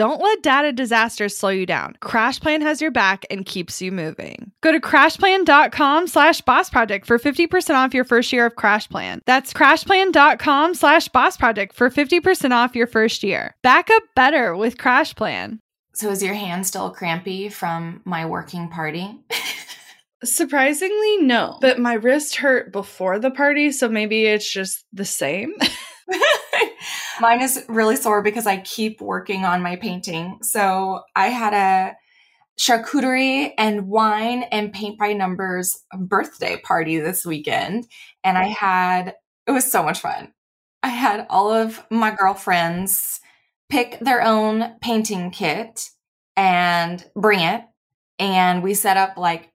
Don't let data disasters slow you down. CrashPlan has your back and keeps you moving. Go to crashplan.com slash boss project for 50% off your first year of CrashPlan. That's crashplan.com slash boss project for 50% off your first year. Back up better with CrashPlan. So is your hand still crampy from my working party? Surprisingly, no. But my wrist hurt before the party, so maybe it's just the same. Mine is really sore because I keep working on my painting. So I had a charcuterie and wine and paint by numbers birthday party this weekend. And I had, it was so much fun. I had all of my girlfriends pick their own painting kit and bring it. And we set up like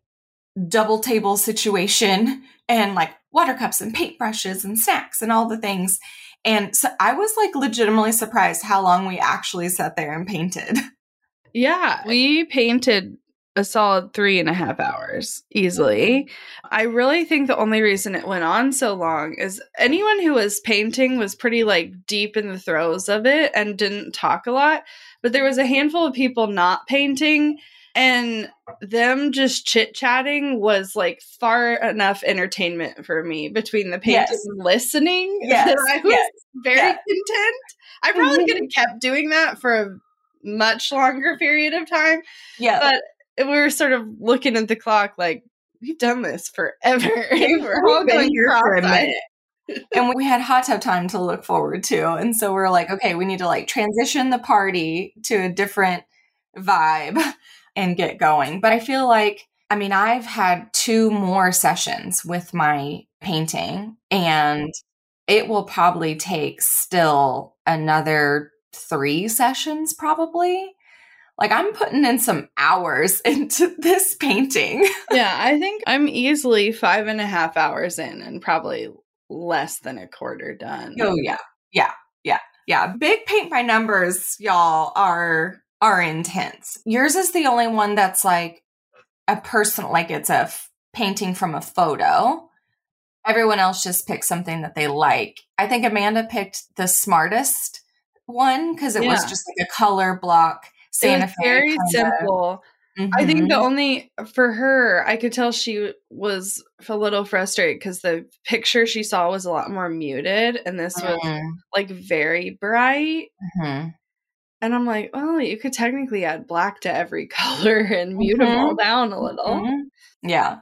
double table situation and like water cups and paintbrushes and snacks and all the things. And so I was like legitimately surprised how long we actually sat there and painted. Yeah, we painted a solid three and a half hours easily. I really think the only reason it went on so long is anyone who was painting was pretty like deep in the throes of it and didn't talk a lot. But there was a handful of people not painting and them just chit chatting was like far enough entertainment for me between the painting yes. and listening yes. that I was yes. very content. I probably mm-hmm. could have kept doing that for a much longer period of time. Yeah. But we were sort of looking at the clock like, we've done this forever. we're all going here for a minute. and we had hot tub time to look forward to. And so we we're like, okay, we need to like transition the party to a different vibe and get going. But I feel like, I mean, I've had two more sessions with my painting, and it will probably take still another three sessions, probably. Like, I'm putting in some hours into this painting. yeah, I think I'm easily five and a half hours in and probably less than a quarter done. Oh, yeah. Yeah. Yeah. Yeah. Big paint by numbers, y'all, are are intense. Yours is the only one that's like a person, like it's a f- painting from a photo. Everyone else just picks something that they like. I think Amanda picked the smartest one because it yeah. was just like a color block Santa Fe. Very kinda. simple. Mm-hmm. I think the mm-hmm. only for her, I could tell she was a little frustrated because the picture she saw was a lot more muted, and this mm-hmm. was like very bright. Mm-hmm. And I'm like, well, you could technically add black to every color and mute mm-hmm. them all down a little. Mm-hmm. Yeah.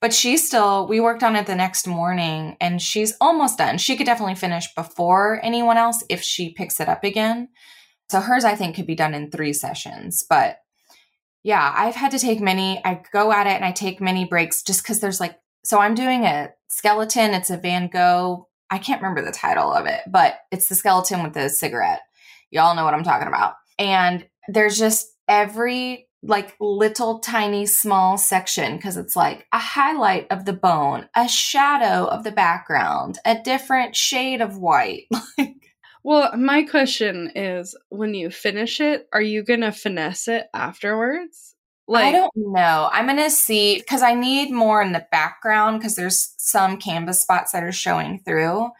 But she's still, we worked on it the next morning and she's almost done. She could definitely finish before anyone else if she picks it up again. So hers, I think, could be done in three sessions. But yeah, I've had to take many, I go at it and I take many breaks just because there's like, so I'm doing a skeleton. It's a Van Gogh. I can't remember the title of it, but it's the skeleton with the cigarette. Y'all know what I'm talking about. And there's just every like little tiny small section because it's like a highlight of the bone, a shadow of the background, a different shade of white. well, my question is when you finish it, are you going to finesse it afterwards? Like, I don't know. I'm gonna see because I need more in the background because there's some canvas spots that are showing through,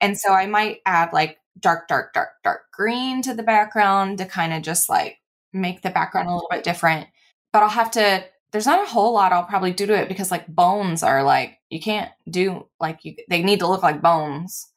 and so I might add like dark, dark, dark, dark green to the background to kind of just like make the background a little bit different. But I'll have to. There's not a whole lot I'll probably do to it because like bones are like you can't do like you. They need to look like bones.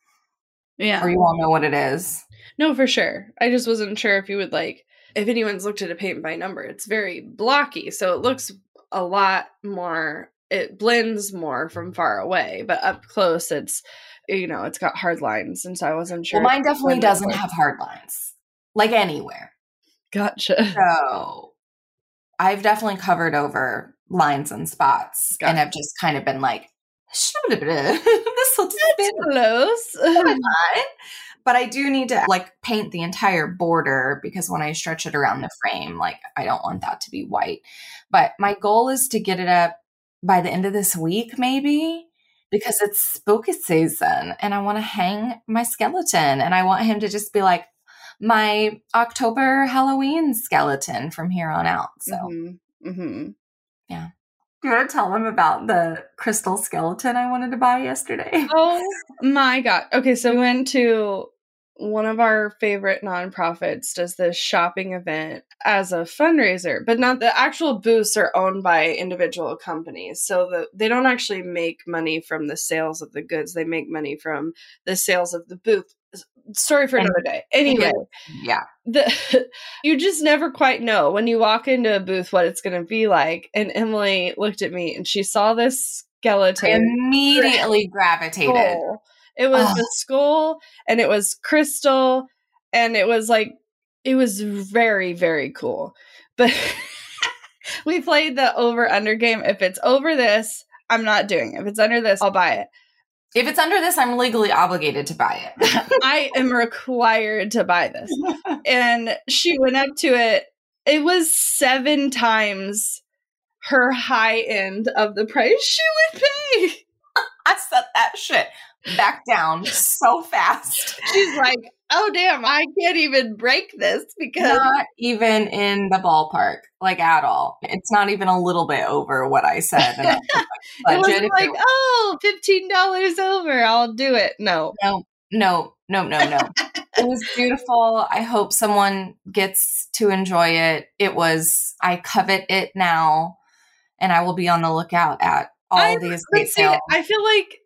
Yeah. Or you won't know what it is. No, for sure. I just wasn't sure if you would like if anyone's looked at a paint by number, it's very blocky, so it looks a lot more it blends more from far away, but up close it's you know, it's got hard lines and so I wasn't sure. Well, mine definitely doesn't have hard lines. Like anywhere. Gotcha. So I've definitely covered over lines and spots gotcha. and have just kind of been like this looks close. but I do need to like paint the entire border because when I stretch it around the frame, like I don't want that to be white. But my goal is to get it up by the end of this week, maybe because it's spooky season and I want to hang my skeleton and I want him to just be like my October Halloween skeleton from here on out. So, mm-hmm. Mm-hmm. yeah. Do you want to tell them about the crystal skeleton I wanted to buy yesterday? Oh my God. Okay, so we went to one of our favorite nonprofits does this shopping event as a fundraiser, but not the actual booths are owned by individual companies. So the, they don't actually make money from the sales of the goods. They make money from the sales of the booth. Story for another day. Anyway, yeah. The, you just never quite know when you walk into a booth what it's going to be like. And Emily looked at me and she saw this skeleton. I immediately gravitated. It was oh. the skull and it was crystal and it was like it was very very cool. But we played the over under game. If it's over this, I'm not doing it. If it's under this, I'll buy it. If it's under this, I'm legally obligated to buy it. I am required to buy this. and she went up to it. It was seven times her high end of the price she would pay. I said that shit back down so fast. She's like, oh damn, I can't even break this because not even in the ballpark, like at all. It's not even a little bit over what I said. it was like, oh, $15 over, I'll do it. No. No, no, no, no, no. it was beautiful. I hope someone gets to enjoy it. It was I covet it now and I will be on the lookout at all I, these great sales. I feel like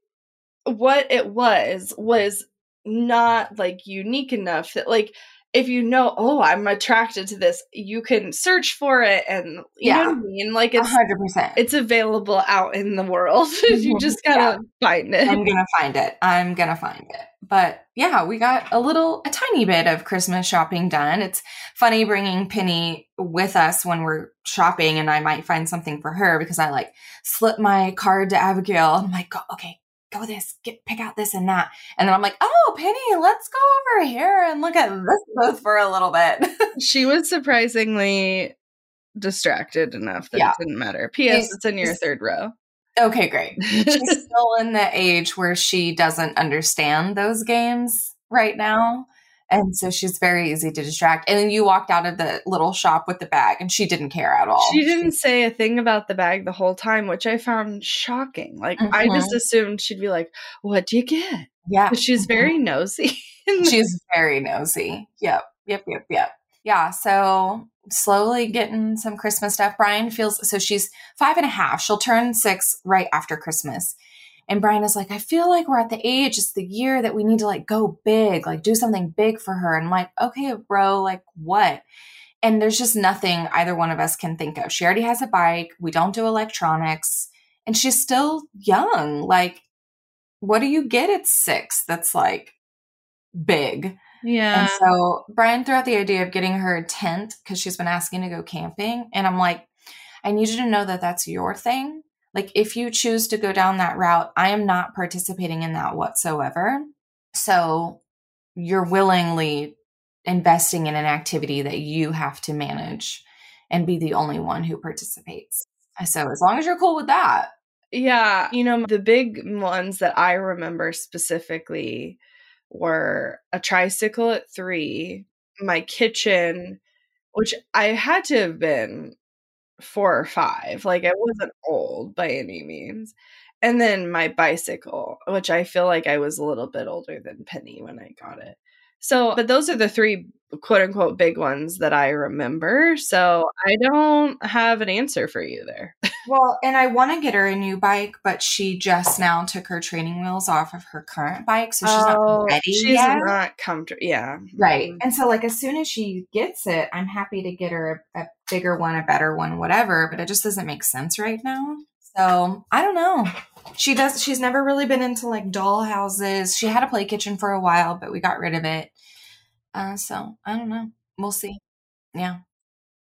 what it was was not like unique enough that like if you know, oh, I'm attracted to this, you can search for it and you yeah. know what I mean? Like it's 100%. It's available out in the world. you mm-hmm. just gotta yeah. find it. I'm gonna find it. I'm gonna find it. But yeah, we got a little, a tiny bit of Christmas shopping done. It's funny bringing Penny with us when we're shopping and I might find something for her because I like slip my card to Abigail. I'm like, okay, go this, get pick out this and that. And then I'm like, oh, Penny, let's go over here and look at this booth for a little bit. she was surprisingly distracted enough that yeah. it didn't matter. P.S. It's in your third row. Okay, great. She's still in the age where she doesn't understand those games right now. And so she's very easy to distract. And then you walked out of the little shop with the bag and she didn't care at all. She didn't say a thing about the bag the whole time, which I found shocking. Like mm-hmm. I just assumed she'd be like, What do you get? Yeah. She's mm-hmm. very nosy. she's very nosy. Yep. Yep. Yep. Yep. Yeah. So slowly getting some Christmas stuff. Brian feels so she's five and a half. She'll turn six right after Christmas. And Brian is like, I feel like we're at the age, it's the year that we need to like go big, like do something big for her. And I'm like, okay, bro, like what? And there's just nothing either one of us can think of. She already has a bike. We don't do electronics. And she's still young. Like, what do you get at six that's like big? Yeah. And so Brian threw out the idea of getting her a tent because she's been asking to go camping. And I'm like, I need you to know that that's your thing. Like, if you choose to go down that route, I am not participating in that whatsoever. So, you're willingly investing in an activity that you have to manage and be the only one who participates. So, as long as you're cool with that. Yeah. You know, the big ones that I remember specifically were a tricycle at three, my kitchen, which I had to have been four or five. Like I wasn't old by any means. And then my bicycle, which I feel like I was a little bit older than Penny when I got it. So, but those are the three quote unquote big ones that I remember. So I don't have an answer for you there. Well, and I want to get her a new bike, but she just now took her training wheels off of her current bike. So she's oh, not ready she's yet. not comfortable. Yeah. Right. And so, like, as soon as she gets it, I'm happy to get her a, a bigger one, a better one, whatever. But it just doesn't make sense right now. So I don't know. She does. She's never really been into like doll houses. She had a play kitchen for a while, but we got rid of it. Uh, so I don't know. We'll see. Yeah.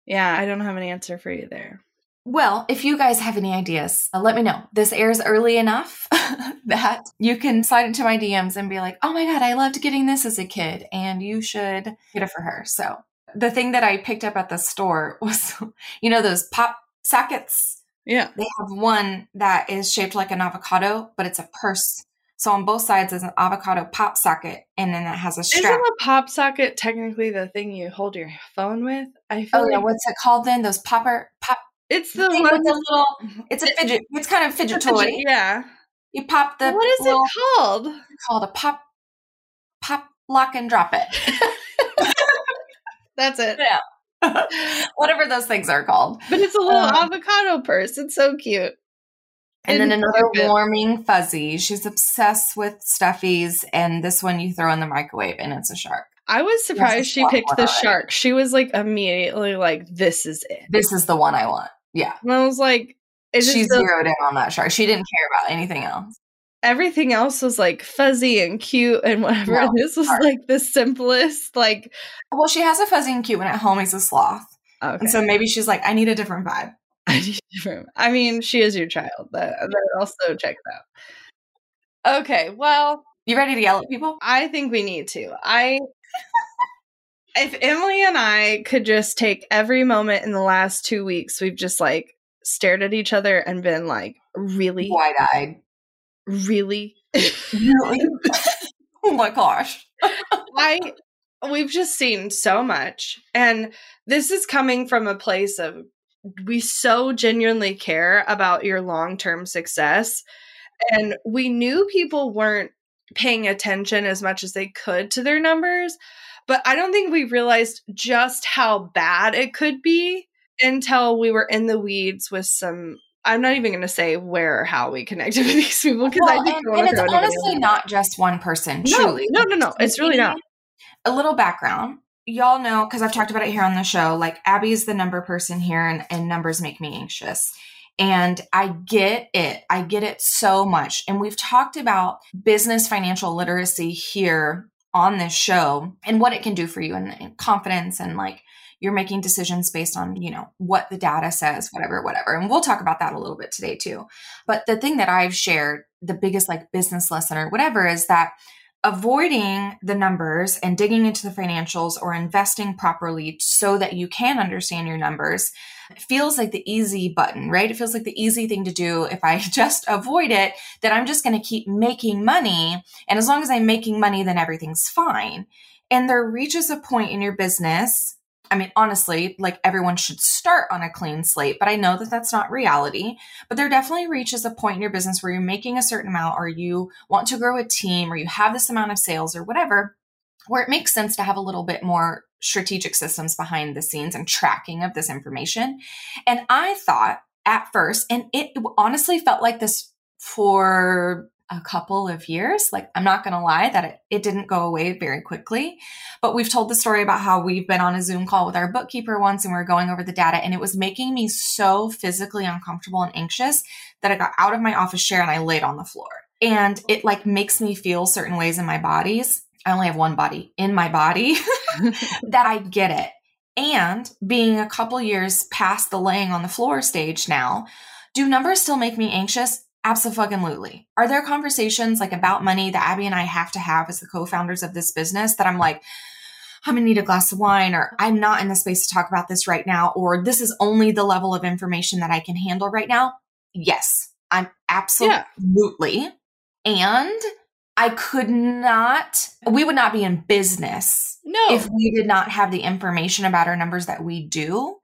Yeah, I don't have an answer for you there. Well, if you guys have any ideas, uh, let me know. This airs early enough that you can slide into my DMs and be like, oh my God, I loved getting this as a kid, and you should get it for her. So, the thing that I picked up at the store was, you know, those pop sockets yeah. They have one that is shaped like an avocado, but it's a purse. So on both sides is an avocado pop socket, and then it has a strap. Isn't a pop socket technically the thing you hold your phone with? I feel. Oh like yeah, what's it called then? Those popper pop. It's the one with the little. It's a fidget. It's kind of fidget toy. Fidget, yeah. You pop the. What is little, it called? It's called a pop, pop lock and drop it. That's it. Yeah. Whatever those things are called. But it's a little um, avocado purse. It's so cute. And then another warming fuzzy. She's obsessed with stuffies, and this one you throw in the microwave, and it's a shark. I was surprised she picked the shark. She was like immediately like, "This is it. This is the one I want." Yeah, and I was like, "She zeroed in on that shark. She didn't care about anything else." Everything else was like fuzzy and cute and whatever. No, and this was like the simplest. Like, well, she has a fuzzy and cute one at home. He's a sloth, okay. and so maybe she's like, "I need a different vibe." I mean, she is your child. That, that uh, also checks out. Okay, well, you ready to yell at people? I think we need to. I if Emily and I could just take every moment in the last two weeks, we've just like stared at each other and been like really wide eyed. Really? really? oh my gosh. I we've just seen so much. And this is coming from a place of we so genuinely care about your long term success. And we knew people weren't paying attention as much as they could to their numbers. But I don't think we realized just how bad it could be until we were in the weeds with some. I'm not even going to say where or how we connected with these people because well, I think and, and it's honestly not just one person. No, truly, no, no, no. It's really not. A little background y'all know because I've talked about it here on the show. Like Abby is the number person here, and, and numbers make me anxious. And I get it. I get it so much. And we've talked about business financial literacy here on this show and what it can do for you and, confidence and like you're making decisions based on, you know, what the data says, whatever, whatever. And we'll talk about that a little bit today too. But the thing that I've shared, the biggest like business lesson or whatever is that avoiding the numbers and digging into the financials or investing properly so that you can understand your numbers feels like the easy button, right? It feels like the easy thing to do. If I just avoid it, then I'm just going to keep making money. And as long as I'm making money, then everything's fine. And there reaches a point in your business I mean, honestly, like everyone should start on a clean slate, but I know that that's not reality. But there definitely reaches a point in your business where you're making a certain amount, or you want to grow a team, or you have this amount of sales, or whatever, where it makes sense to have a little bit more strategic systems behind the scenes and tracking of this information. And I thought at first, and it honestly felt like this for a couple of years. Like, I'm not going to lie that it, it didn't go away very quickly. But we've told the story about how we've been on a Zoom call with our bookkeeper once and we are going over the data, and it was making me so physically uncomfortable and anxious that I got out of my office chair and I laid on the floor. And it like makes me feel certain ways in my bodies. I only have one body in my body that I get it. And being a couple years past the laying on the floor stage now, do numbers still make me anxious? Absolutely. Are there conversations like about money that Abby and I have to have as the co-founders of this business that I'm like, I'm gonna need a glass of wine, or I'm not in the space to talk about this right now, or this is only the level of information that I can handle right now? Yes, I'm absolutely. Yeah. And I could not, we would not be in business no. if we did not have the information about our numbers that we do.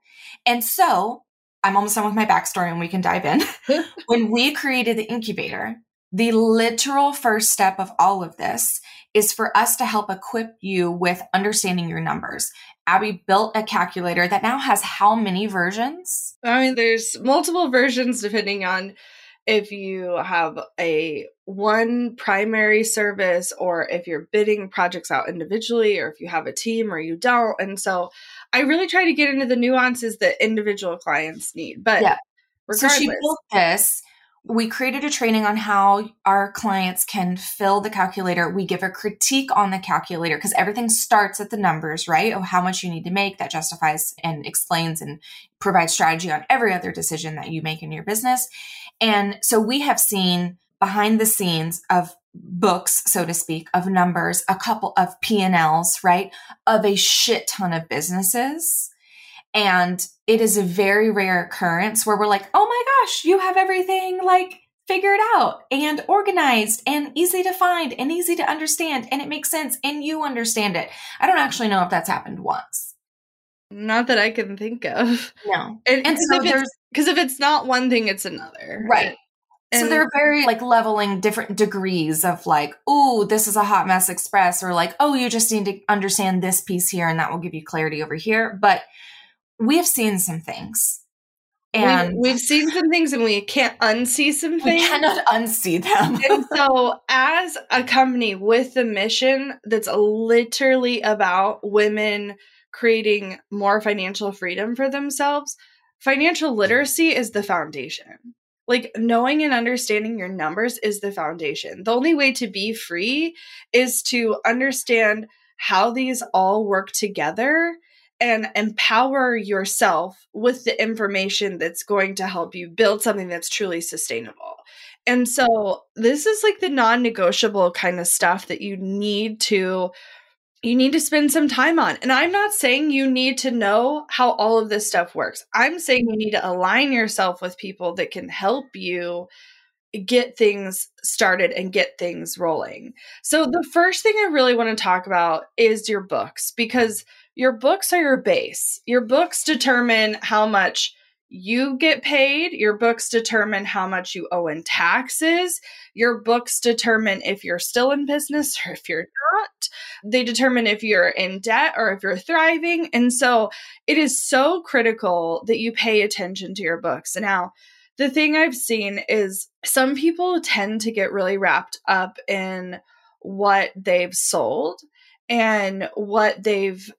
And so I'm almost done with my backstory and we can dive in. when we created the incubator, the literal first step of all of this is for us to help equip you with understanding your numbers. Abby built a calculator that now has how many versions? I mean, there's multiple versions depending on if you have a one primary service or if you're bidding projects out individually or if you have a team or you don't. And so I really try to get into the nuances that individual clients need. But yeah. So she built this we created a training on how our clients can fill the calculator. We give a critique on the calculator because everything starts at the numbers, right? Of how much you need to make that justifies and explains and provides strategy on every other decision that you make in your business. And so we have seen behind the scenes of books, so to speak, of numbers, a couple of P&Ls, right? Of a shit ton of businesses and it is a very rare occurrence where we're like, oh my gosh, you have everything like figured out and organized and easy to find and easy to understand and it makes sense and you understand it. I don't actually know if that's happened once. Not that I can think of. No. And, and so there's because if it's not one thing, it's another. Right. And so they're very like leveling different degrees of like, oh, this is a hot mess express, or like, oh, you just need to understand this piece here and that will give you clarity over here. But we have seen some things. And we've, we've, seen some things and we can't unsee some things. We cannot unsee them. and so, as a company with a mission that's literally about women creating more financial freedom for themselves, financial literacy is the foundation. Like, knowing and understanding your numbers is the foundation. The only way to be free is to understand how these all work together and empower yourself with the information that's going to help you build something that's truly sustainable. And so this is like the non-negotiable kind of stuff that you need to you need to spend some time on. And I'm not saying you need to know how all of this stuff works. I'm saying you need to align yourself with people that can help you get things started and get things rolling. So the first thing I really want to talk about is your books because your books are your base. Your books determine how much you get paid. Your books determine how much you owe in taxes. Your books determine if you're still in business or if you're not. They determine if you're in debt or if you're thriving. And so it is so critical that you pay attention to your books. Now, the thing I've seen is some people tend to get really wrapped up in what they've sold and what they've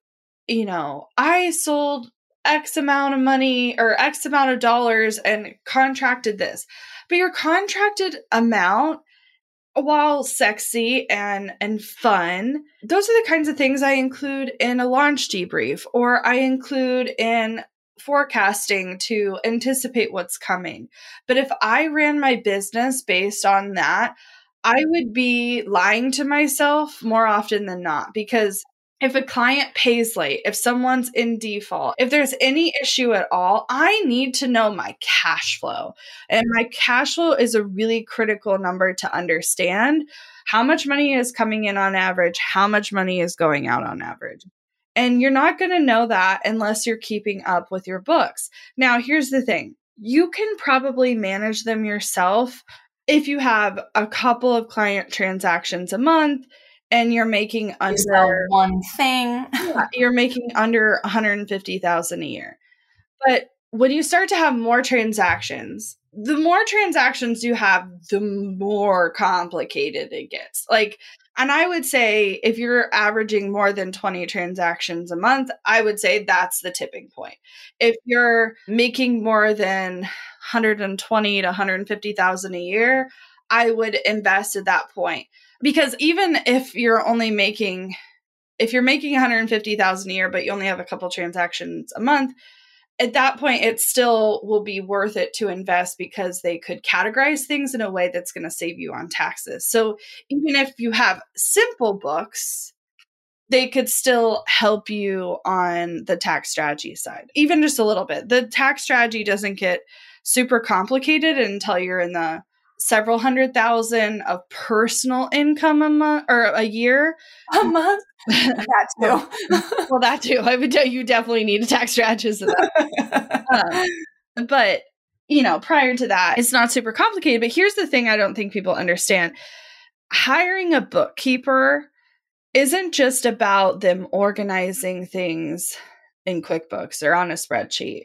you know, I sold X amount of money or X amount of dollars and contracted this. But your contracted amount, while sexy and and fun, those are the kinds of things I include in a launch debrief or I include in forecasting to anticipate what's coming. But if I ran my business based on that, I would be lying to myself more often than not because if a client pays late, if someone's in default, if there's any issue at all, I need to know my cash flow. And my cash flow is a really critical number to understand. How much money is coming in on average? How much money is going out on average? And you're not going to know that unless you're keeping up with your books. Now, here's the thing you can probably manage them yourself if you have a couple of client transactions a month and you're making under one thing. yeah, you're making under 150,000 a year. But when you start to have more transactions, the more transactions you have, the more complicated it gets. Like, and I would say if you're averaging more than 20 transactions a month, I would say that's the tipping point. If you're making more than 120 to 150,000 a year, I would invest at that point because even if you're only making if you're making 150,000 a year but you only have a couple transactions a month at that point it still will be worth it to invest because they could categorize things in a way that's going to save you on taxes. So even if you have simple books they could still help you on the tax strategy side. Even just a little bit. The tax strategy doesn't get super complicated until you're in the several hundred thousand of personal income a month or a year. A month? that too. well, that too. I would tell you definitely need a tax strategist. um, But, you know, prior to that, it's not super complicated. But here's the thing I don't think people understand hiring a bookkeeper isn't just about them organizing things in QuickBooks or on a spreadsheet.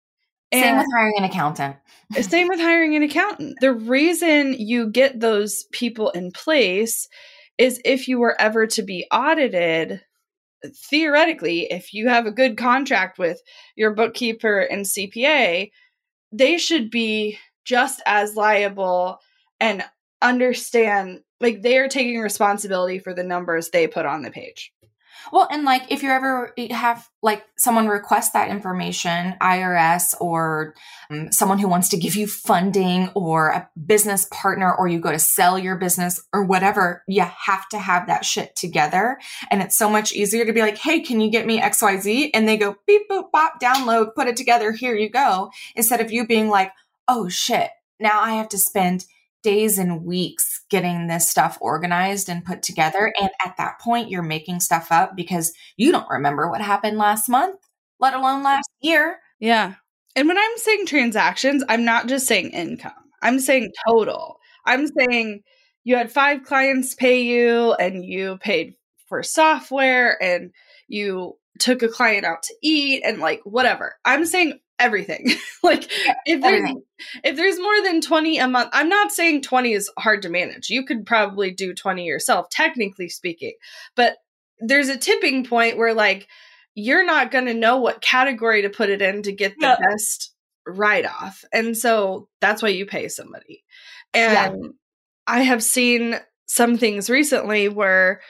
Same with hiring an accountant. Uh, same with hiring an accountant. The reason you get those people in place is if you were ever to be audited, theoretically, if you have a good contract with your bookkeeper and CPA, they should be just as liable and understand like they are taking responsibility for the numbers they put on the page. Well, and like if you ever have like someone request that information, IRS or um, someone who wants to give you funding or a business partner or you go to sell your business or whatever, you have to have that shit together. And it's so much easier to be like, hey, can you get me XYZ? And they go beep, boop, bop, download, put it together, here you go. Instead of you being like, oh shit, now I have to spend days and weeks getting this stuff organized and put together. And at that point, you're making stuff up because you don't remember what happened last month, let alone last year. Yeah. And when I'm saying transactions, I'm not just saying income. I'm saying total. I'm saying you had five clients pay you and you paid for software and you took a client out to eat and like whatever. I'm saying everything. like if there's everything. if there's more than 20 a month, I'm not saying 20 is hard to manage. You could probably do 20 yourself, technically speaking. But there's a tipping point where like you're not going to know what category to put it in to get the Yeah. best write off. And so that's why you pay somebody. And Yeah. I have seen some things recently where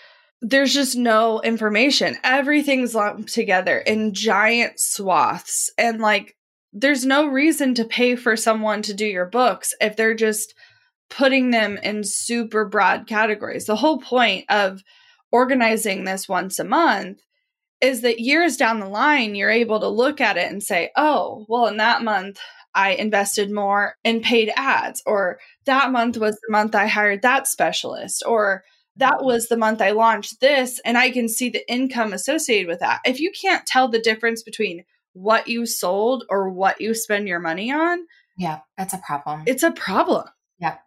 there's just no information. Everything's lumped together in giant swaths. And like, there's no reason to pay for someone to do your books if they're just putting them in super broad categories. The whole point of organizing this once a month is that years down the line, you're able to look at it and say, oh, well, in that month, I invested more in paid ads, or that month was the month I hired that specialist, or that was the month I launched this, and I can see the income associated with that. If you can't tell the difference between what you sold or what you spend your money on, Yeah, that's a problem. it's a problem. Yeah.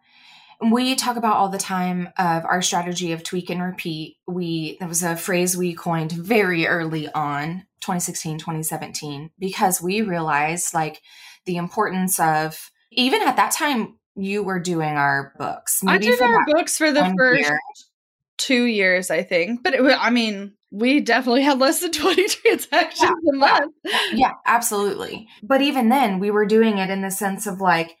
We talk about all the time of our strategy of tweak and repeat we that was a phrase we coined very early on 2016 2017 because we realized like the importance of even at that time you were doing our books I did our books for the first year. two years, I think. But it, I mean, we definitely had less than 20 transactions a month. yeah absolutely. But even then we were doing it in the sense of like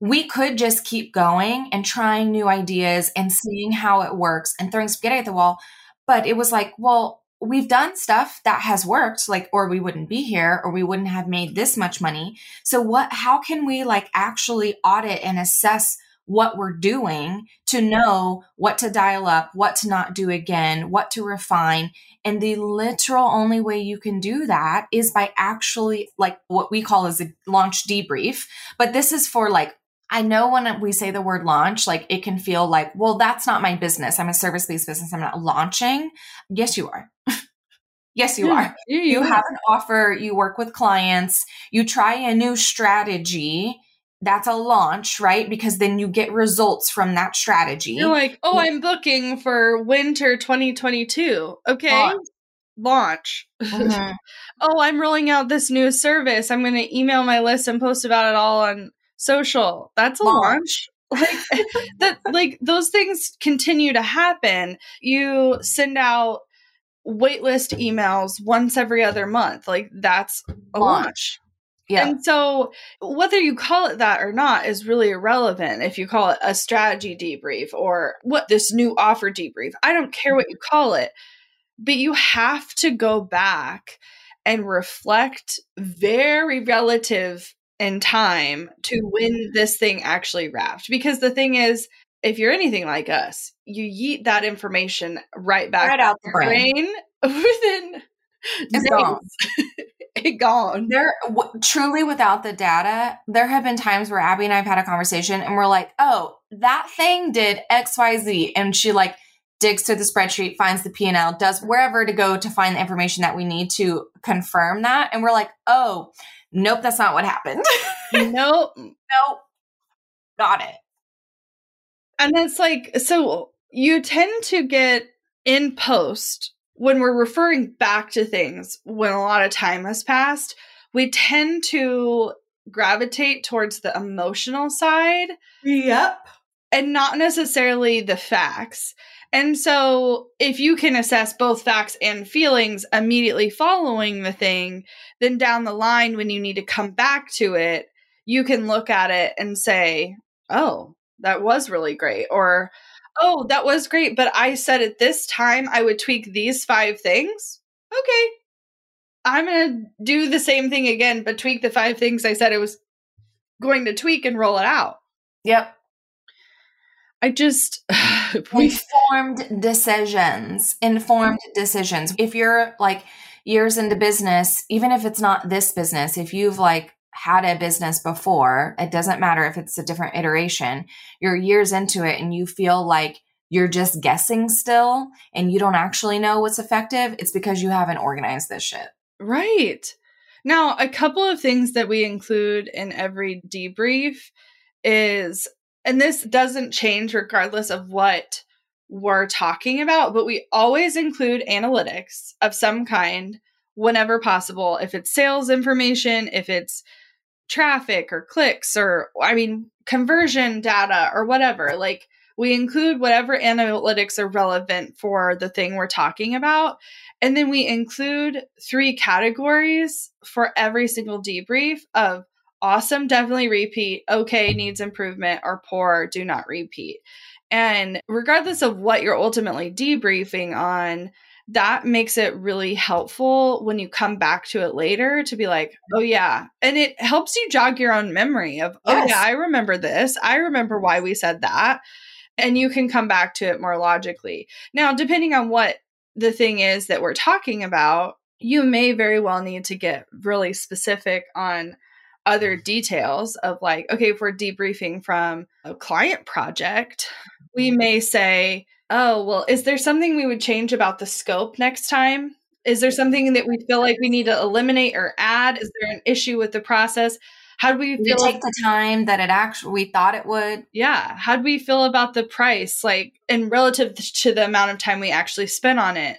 we could just keep going and trying new ideas and seeing how it works and throwing spaghetti at the wall. But it was like well we've done stuff that has worked like or we wouldn't be here or we wouldn't have made this much money. So what how can we like actually audit and assess what we're doing to know what to dial up what to not do again what to refine and the literal only way you can do that is by actually like what we call as a launch debrief. But this is for like, I know when we say the word launch, like it can feel like, well, that's not my business. I'm a service based business. I'm not launching. Yes, you are. yes, you are. You, You have an offer, you work with clients, you try a new strategy. That's a launch, right? Because then you get results from that strategy. You're like, oh, I'm booking for winter 2022. Okay. Launch. Launch. Mhm. oh, I'm rolling out this new service. I'm going to email my list and post about it all on social. That's a launch. Like that like those things continue to happen. You send out waitlist emails once every other month. Like that's a Launch. launch. Yeah. And so, whether you call it that or not is really irrelevant. If you call it a strategy debrief or what this new offer debrief, I don't care what mm-hmm. you call it, but you have to go back and reflect very relative in time to mm-hmm. when this thing actually wrapped. Because the thing is, if you're anything like us, you yeet that information right back Right out the brain. brain within It's days. it gone. there w- truly without the data there have been times where abby and i've had a conversation and we're like oh that thing did xyz and she like digs through the spreadsheet finds the p&l does wherever to go to find the information that we need to confirm that and we're like oh nope that's not what happened nope. nope got it And it's like, so you tend to get in post when we're referring back to things when a lot of time has passed, we tend to gravitate towards the emotional side yep and not necessarily the facts. And so, if you can assess both facts and feelings immediately following the thing, then down the line, when you need to come back to it, you can look at it and say, oh, that was really great. Or, oh, that was great, but I said at this time I would tweak these five things. Okay. I'm going to do the same thing again, but tweak the five things I said I was going to tweak and roll it out. yep I just, we informed decisions informed decisions if you're like years into business even if it's not this business if you've like had a business before it doesn't matter if it's a different iteration you're years into it and you feel like you're just guessing still and you don't actually know what's effective it's because you haven't organized this shit Right. Now, a couple of things that we include in every debrief is, and this doesn't change regardless of what we're talking about, but we always include analytics of some kind whenever possible. If it's sales information, if it's traffic or clicks or, I mean, conversion data or whatever. Like, we include whatever analytics are relevant for the thing we're talking about. And then we include three categories for every single debrief of awesome, definitely repeat, okay, needs improvement, or poor, do not repeat. And regardless of what you're ultimately debriefing on, that makes it really helpful when you come back to it later to be like, mm-hmm. oh, yeah. And it helps you jog your own memory of, oh, yes. yeah, I remember this. I remember why we said that. And you can come back to it more logically. Now, depending on what the thing is that we're talking about, you may very well need to get really specific on other mm-hmm. details of like, okay, if we're debriefing from a client project, we mm-hmm. may say, oh, well, is there something we would change about the scope next time? Is there something that we feel like we need to eliminate or add? Is there an issue with the process? How do we feel? take the time that it actually we thought it would. Yeah. How do we feel about the price, like, and relative to the amount of time we actually spent on it?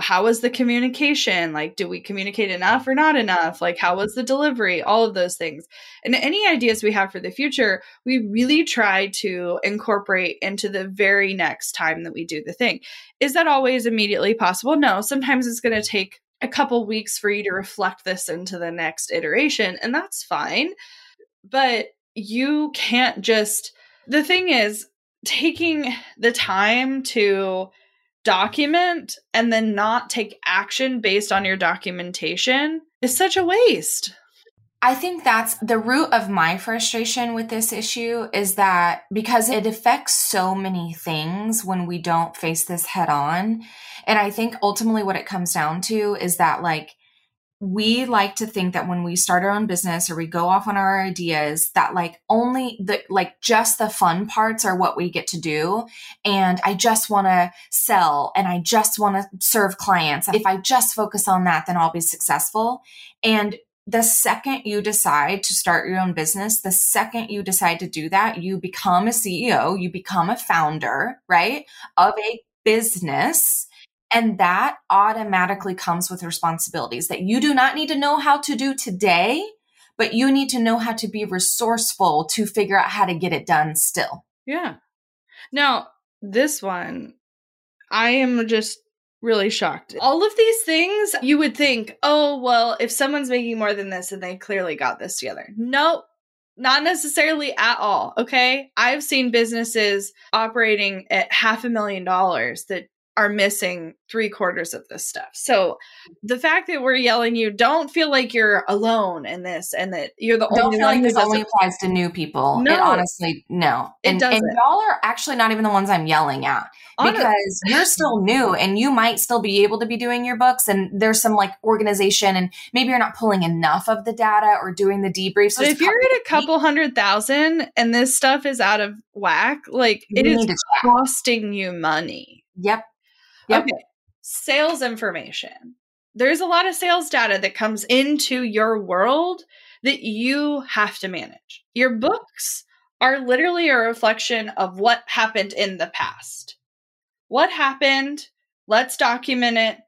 How was the communication? Like do we communicate enough or not enough? Like how was the delivery? All of those things. And any ideas we have for the future we really try to incorporate into the very next time that we do the thing. Is that always immediately possible? No. Sometimes it's going to take a couple weeks for you to reflect this into the next iteration and that's fine. But you can't just the thing is taking the time to document and then not take action based on your documentation is such a waste. I think that's the root of my frustration with this issue is that because it affects so many things when we don't face this head on. And I think ultimately what it comes down to is that, like, we like to think that when we start our own business or we go off on our ideas that like only the like just the fun parts are what we get to do. And i just want to sell and i just want to serve clients. If i just focus on that then i'll be successful. And the second you decide to start your own business, the second you decide to do that, you become a CEO, you become a founder, right, of a business and that automatically comes with responsibilities that you do not need to know how to do today, but you need to know how to be resourceful to figure out how to get it done still. Yeah. Now, this one, I am just really shocked. All of these things, you would think, oh, well, if someone's making more than this, then they clearly got this together. Nope. Not necessarily at all. Okay. I've seen businesses operating at half a million dollars that are missing three quarters of this stuff. So the fact that we're yelling you don't feel like you're alone in this and that you're the don't only feel one like this only applies to new people. No. It honestly, no. And, it and y'all are actually not even the ones I'm yelling at honestly. because you're still new and you might still be able to be doing your books and there's some like organization and maybe you're not pulling enough of the data or doing the debriefs. But if you're at a couple hundred thousand and this stuff is out of whack, like you it is costing you money. Yep. Yep. Okay. Sales information. There's a lot of sales data that comes into your world that you have to manage. Your books are literally a reflection of what happened in the past. What happened? Let's document it.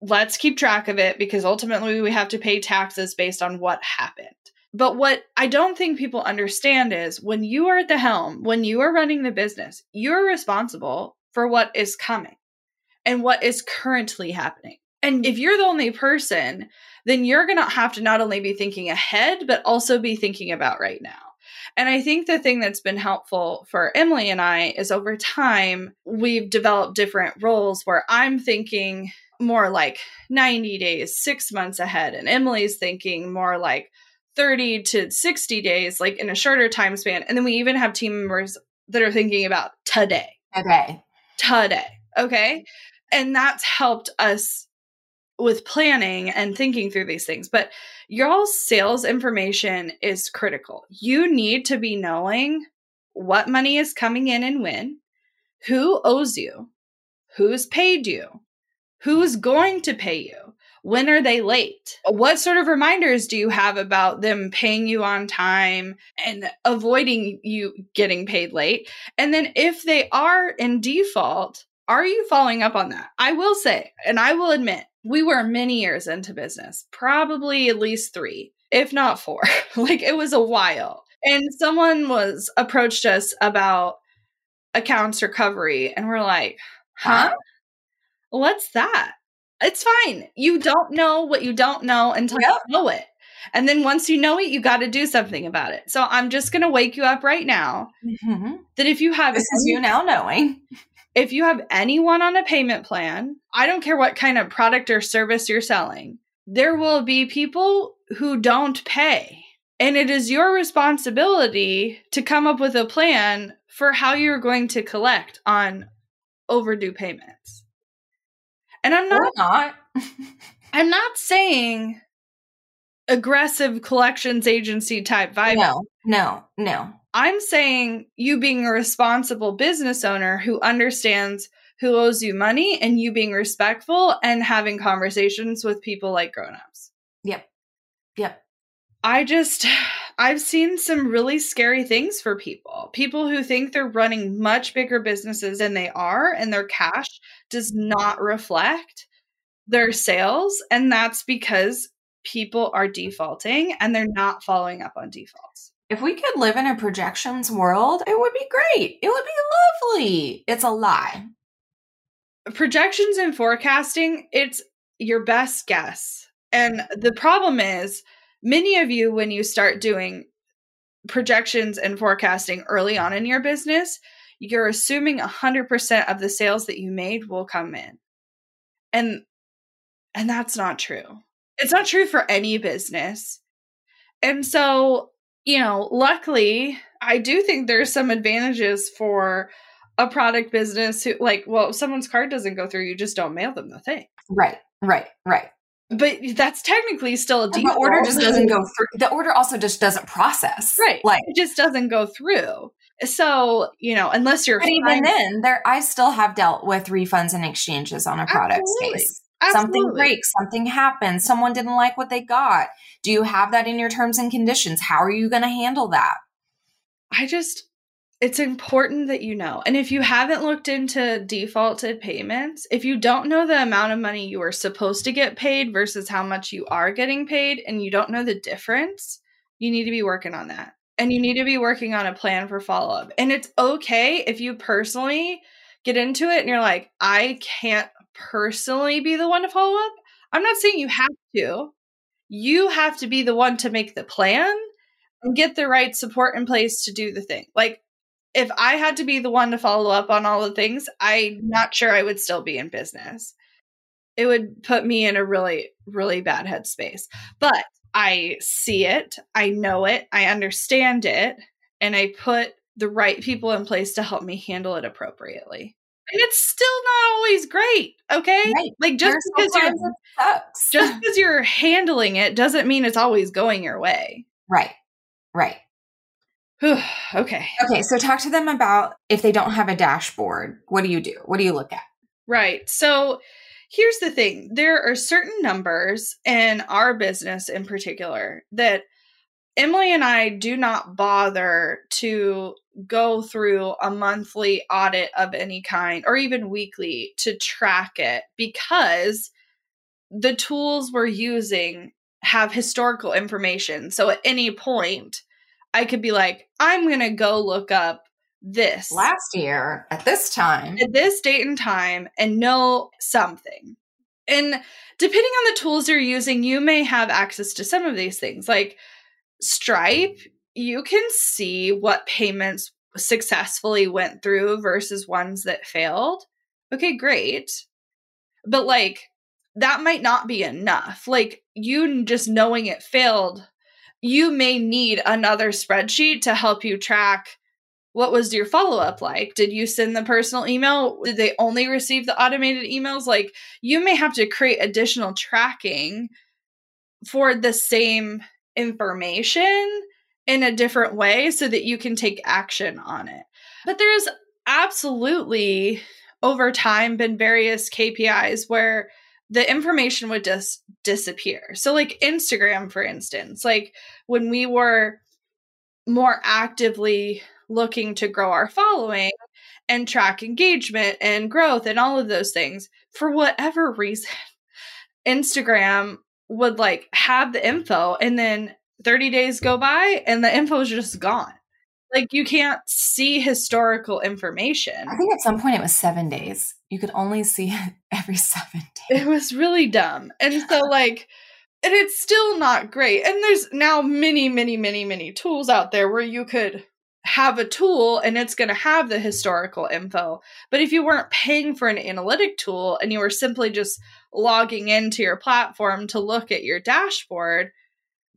Let's keep track of it because ultimately we have to pay taxes based on what happened. But what I don't think people understand is when you are at the helm, when you are running the business, you're responsible for what is coming and what is currently happening. And mm. if you're the only person, then you're going to have to not only be thinking ahead, but also be thinking about right now. And I think the thing that's been helpful for Emily and I is over time, we've developed different roles where I'm thinking more like 90 days, six months ahead, and Emily's thinking more like 30 to 60 days, like in a shorter time span. And then we even have team members that are thinking about today. Today. Today. Okay and that's helped us with planning and thinking through these things. But your sales information is critical. You need to be knowing what money is coming in and when, who owes you, who's paid you, who's going to pay you, when are they late? What sort of reminders do you have about them paying you on time and avoiding you getting paid late? And then if they are in default, are you following up on that? I will say, and I will admit, we were many years into business, probably at least three. if not four. like it was a while. And someone was approached us about accounts recovery, and we're like, huh? What's that? It's fine. You don't know what you don't know until yep. you know it. And then once you know it, you got to do something about it. So I'm just going to wake you up right now mm-hmm. that if you have this is you now knowing if you have anyone on a payment plan, I don't care what kind of product or service you're selling, there will be people who don't pay. And it is your responsibility to come up with a plan for how you're going to collect on overdue payments. And I'm not, not. I'm not saying aggressive collections agency type vibe. No, no, no. I'm saying you being a responsible business owner who understands who owes you money and you being respectful and having conversations with people like grown-ups. Yep. Yep. I just I've seen some really scary things for people. People who think they're running much bigger businesses than they are and their cash does not reflect their sales and that's because people are defaulting and they're not following up on defaults. If we could live in a projections world, it would be great. It would be lovely. It's a lie. Projections and forecasting, it's your best guess. And the problem is, many of you, when you start doing projections and forecasting early on in your business, you're assuming 100% of the sales that you made will come in. And and that's not true. It's not true for any business. And so you know, luckily, I do think there's some advantages for a product business who, like, well, if someone's card doesn't go through, you just don't mail them the thing. Right, right, right. But that's technically still a default. The order just doesn't go through. The order also just doesn't process. Right. Like, it just doesn't go through. So, you know, unless you're. But even then, there, I still have dealt with refunds and exchanges on a product Absolutely. space. Absolutely. Something breaks, something happens, someone didn't like what they got. Do you have that in your terms and conditions? How are you going to handle that? I just, it's important that you know. And if you haven't looked into defaulted payments, if you don't know the amount of money you are supposed to get paid versus how much you are getting paid, and you don't know the difference, you need to be working on that. And you need to be working on a plan for follow up. And it's okay if you personally get into it and you're like, I can't personally be the one to follow up. I'm not saying you have to. You have to be the one to make the plan and get the right support in place to do the thing. Like, if I had to be the one to follow up on all the things, I'm not sure I would still be in business. It would put me in a really, really bad headspace. But I see it, I know it, I understand it, and I put the right people in place to help me handle it appropriately and it's still not always great. Okay, right. like just There's because you're just because you're handling it doesn't mean it's always going your way. Right. Right. okay. Okay. So talk to them about if they don't have a dashboard. What do you do? What do you look at? Right. So here's the thing: there are certain numbers in our business, in particular, that Emily and I do not bother to go through a monthly audit of any kind or even weekly to track it because the tools we're using have historical information. So at any point, I could be like, I'm going to go look up this last year at this time, at this date and time, and know something. And depending on the tools you're using, you may have access to some of these things. Like Stripe, you can see what payments successfully went through versus ones that failed. Okay, great. But like that might not be enough. Like you just knowing it failed, you may need another spreadsheet to help you track what was your follow up like? Did you send the personal email? Did they only receive the automated emails? Like you may have to create additional tracking for the same information in a different way so that you can take action on it. But there's absolutely over time been various KPIs where the information would just disappear. So like Instagram for instance, like when we were more actively looking to grow our following and track engagement and growth and all of those things, for whatever reason, Instagram would like have the info and then 30 days go by and the info is just gone. Like you can't see historical information. I think at some point it was seven days. You could only see it every seven days. It was really dumb. And so, like, and it's still not great. And there's now many, many, many, many tools out there where you could have a tool and it's going to have the historical info. But if you weren't paying for an analytic tool and you were simply just logging into your platform to look at your dashboard,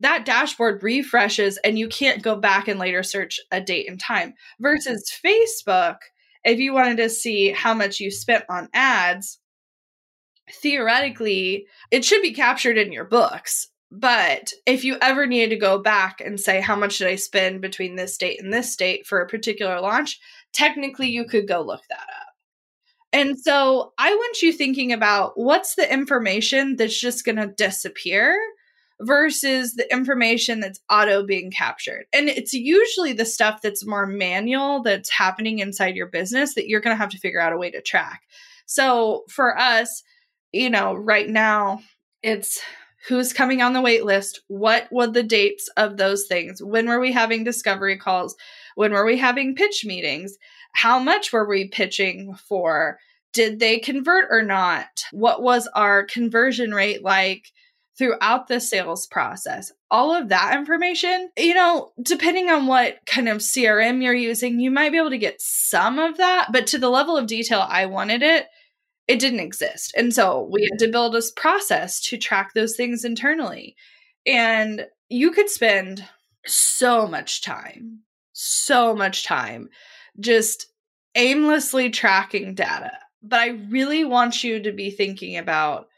that dashboard refreshes and you can't go back and later search a date and time. Versus Facebook, if you wanted to see how much you spent on ads, theoretically, it should be captured in your books. But if you ever needed to go back and say, how much did I spend between this date and this date for a particular launch, technically you could go look that up. And so I want you thinking about what's the information that's just going to disappear versus the information that's auto being captured. And it's usually the stuff that's more manual that's happening inside your business that you're going to have to figure out a way to track. So for us, you know, right now it's who's coming on the wait list, what were the dates of those things, when were we having discovery calls, when were we having pitch meetings, how much were we pitching for, did they convert or not, what was our conversion rate like throughout the sales process. All of that information, you know, depending on what kind of CRM you're using, you might be able to get some of that, but to the level of detail I wanted it, it didn't exist. And so we had to build a process to track those things internally. And you could spend so much time, so much time just aimlessly tracking data. But I really want you to be thinking about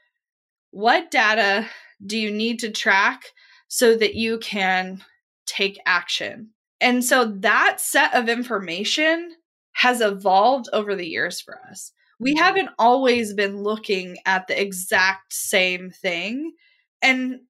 what data do you need to track so that you can take action? And so that set of information has evolved over the years for us. We haven't always been looking at the exact same thing. And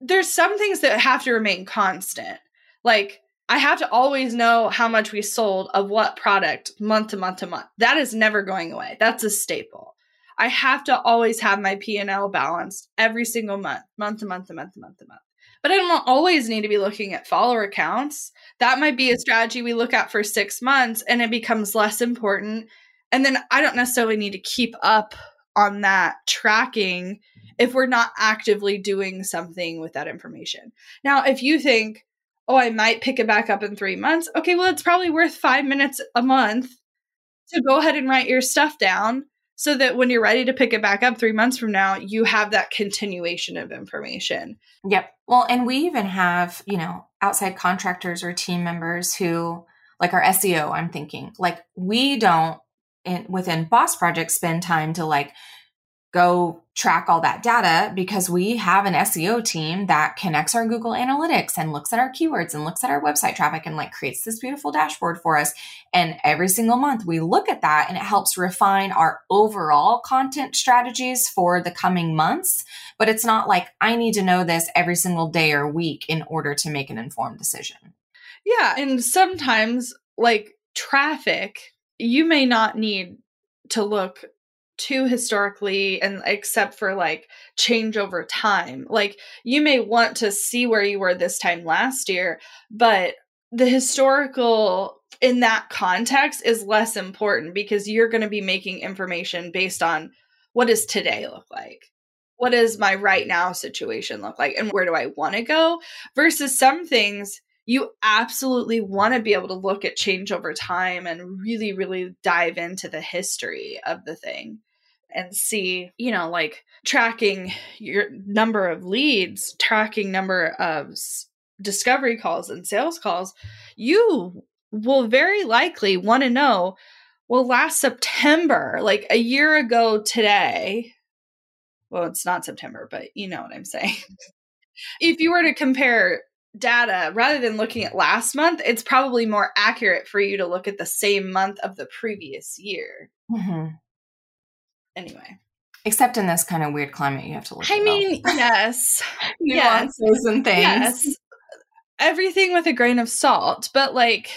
there's some things that have to remain constant. Like, I have to always know how much we sold of what product month to month to month. That is never going away. That's a staple. I have to always have my P&L balanced every single month, month to month to month to month to month. But I don't always need to be looking at follower accounts. That might be a strategy we look at for 6 months and it becomes less important and then I don't necessarily need to keep up on that tracking if we're not actively doing something with that information. Now, if you think, oh, I might pick it back up in three months, okay, well, it's probably worth five minutes a month to go ahead and write your stuff down so that when you're ready to pick it back up three months from now, you have that continuation of information. Yep. Well, and we even have, you know, outside contractors or team members who, like our SEO, I'm thinking, like we don't in, within Boss projects spend time to like go track all that data because we have an SEO team that connects our Google Analytics and looks at our keywords and looks at our website traffic and like creates this beautiful dashboard for us. And every single month we look at that and it helps refine our overall content strategies for the coming months. But it's not like I need to know this every single day or week in order to make an informed decision. Yeah. And sometimes like traffic, you may not need to look too historically and except for like change over time. Like you may want to see where you were this time last year, but the historical in that context is less important because you're going to be making information based on what does today look like? What does my right now situation look like? And where do I want to go? Versus some things you absolutely want to be able to look at change over time and really, really dive into the history of the thing and see, you know, like tracking your number of leads, tracking number of discovery calls and sales calls, you will very likely want to know well, last September, like a year ago today, well, it's not September, but you know what I'm saying. if you were to compare data rather than looking at last month, it's probably more accurate for you to look at the same month of the previous year. Mm-hmm. Anyway. Except in this kind of weird climate, you have to look. I mean, yes, nuances yes. and things. Yes, everything with a grain of salt, but like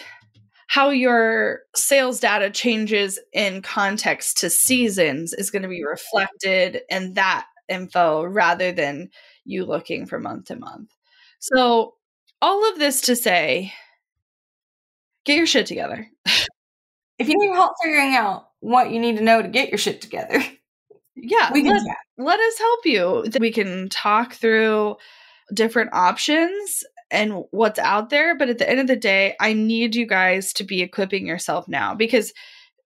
how your sales data changes in context to seasons is going to be reflected in that info rather than you looking from month to month. So all of this to say, get your shit together. if you need help figuring out what you need to know to get your shit together, yeah, we can let, let us help you. We can talk through different options and what's out there. But at the end of the day, I need you guys to be equipping yourself now because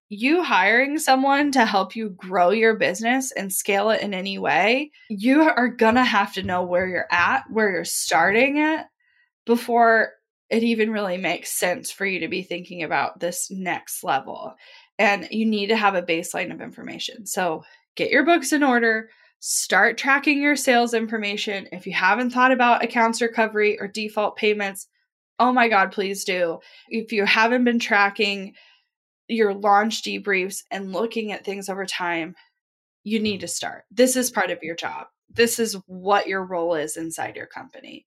you hiring someone to help you grow your business and scale it in any way, you are going to have to know where you're at, where you're starting at before it even really makes sense for you to be thinking about this next level. And you need to have a baseline of information. So get your books in order, start tracking your sales information. If you haven't thought about accounts recovery or default payments, oh my God, please do. If you haven't been tracking, your launch debriefs and looking at things over time, you need to start. This is part of your job. This is what your role is inside your company.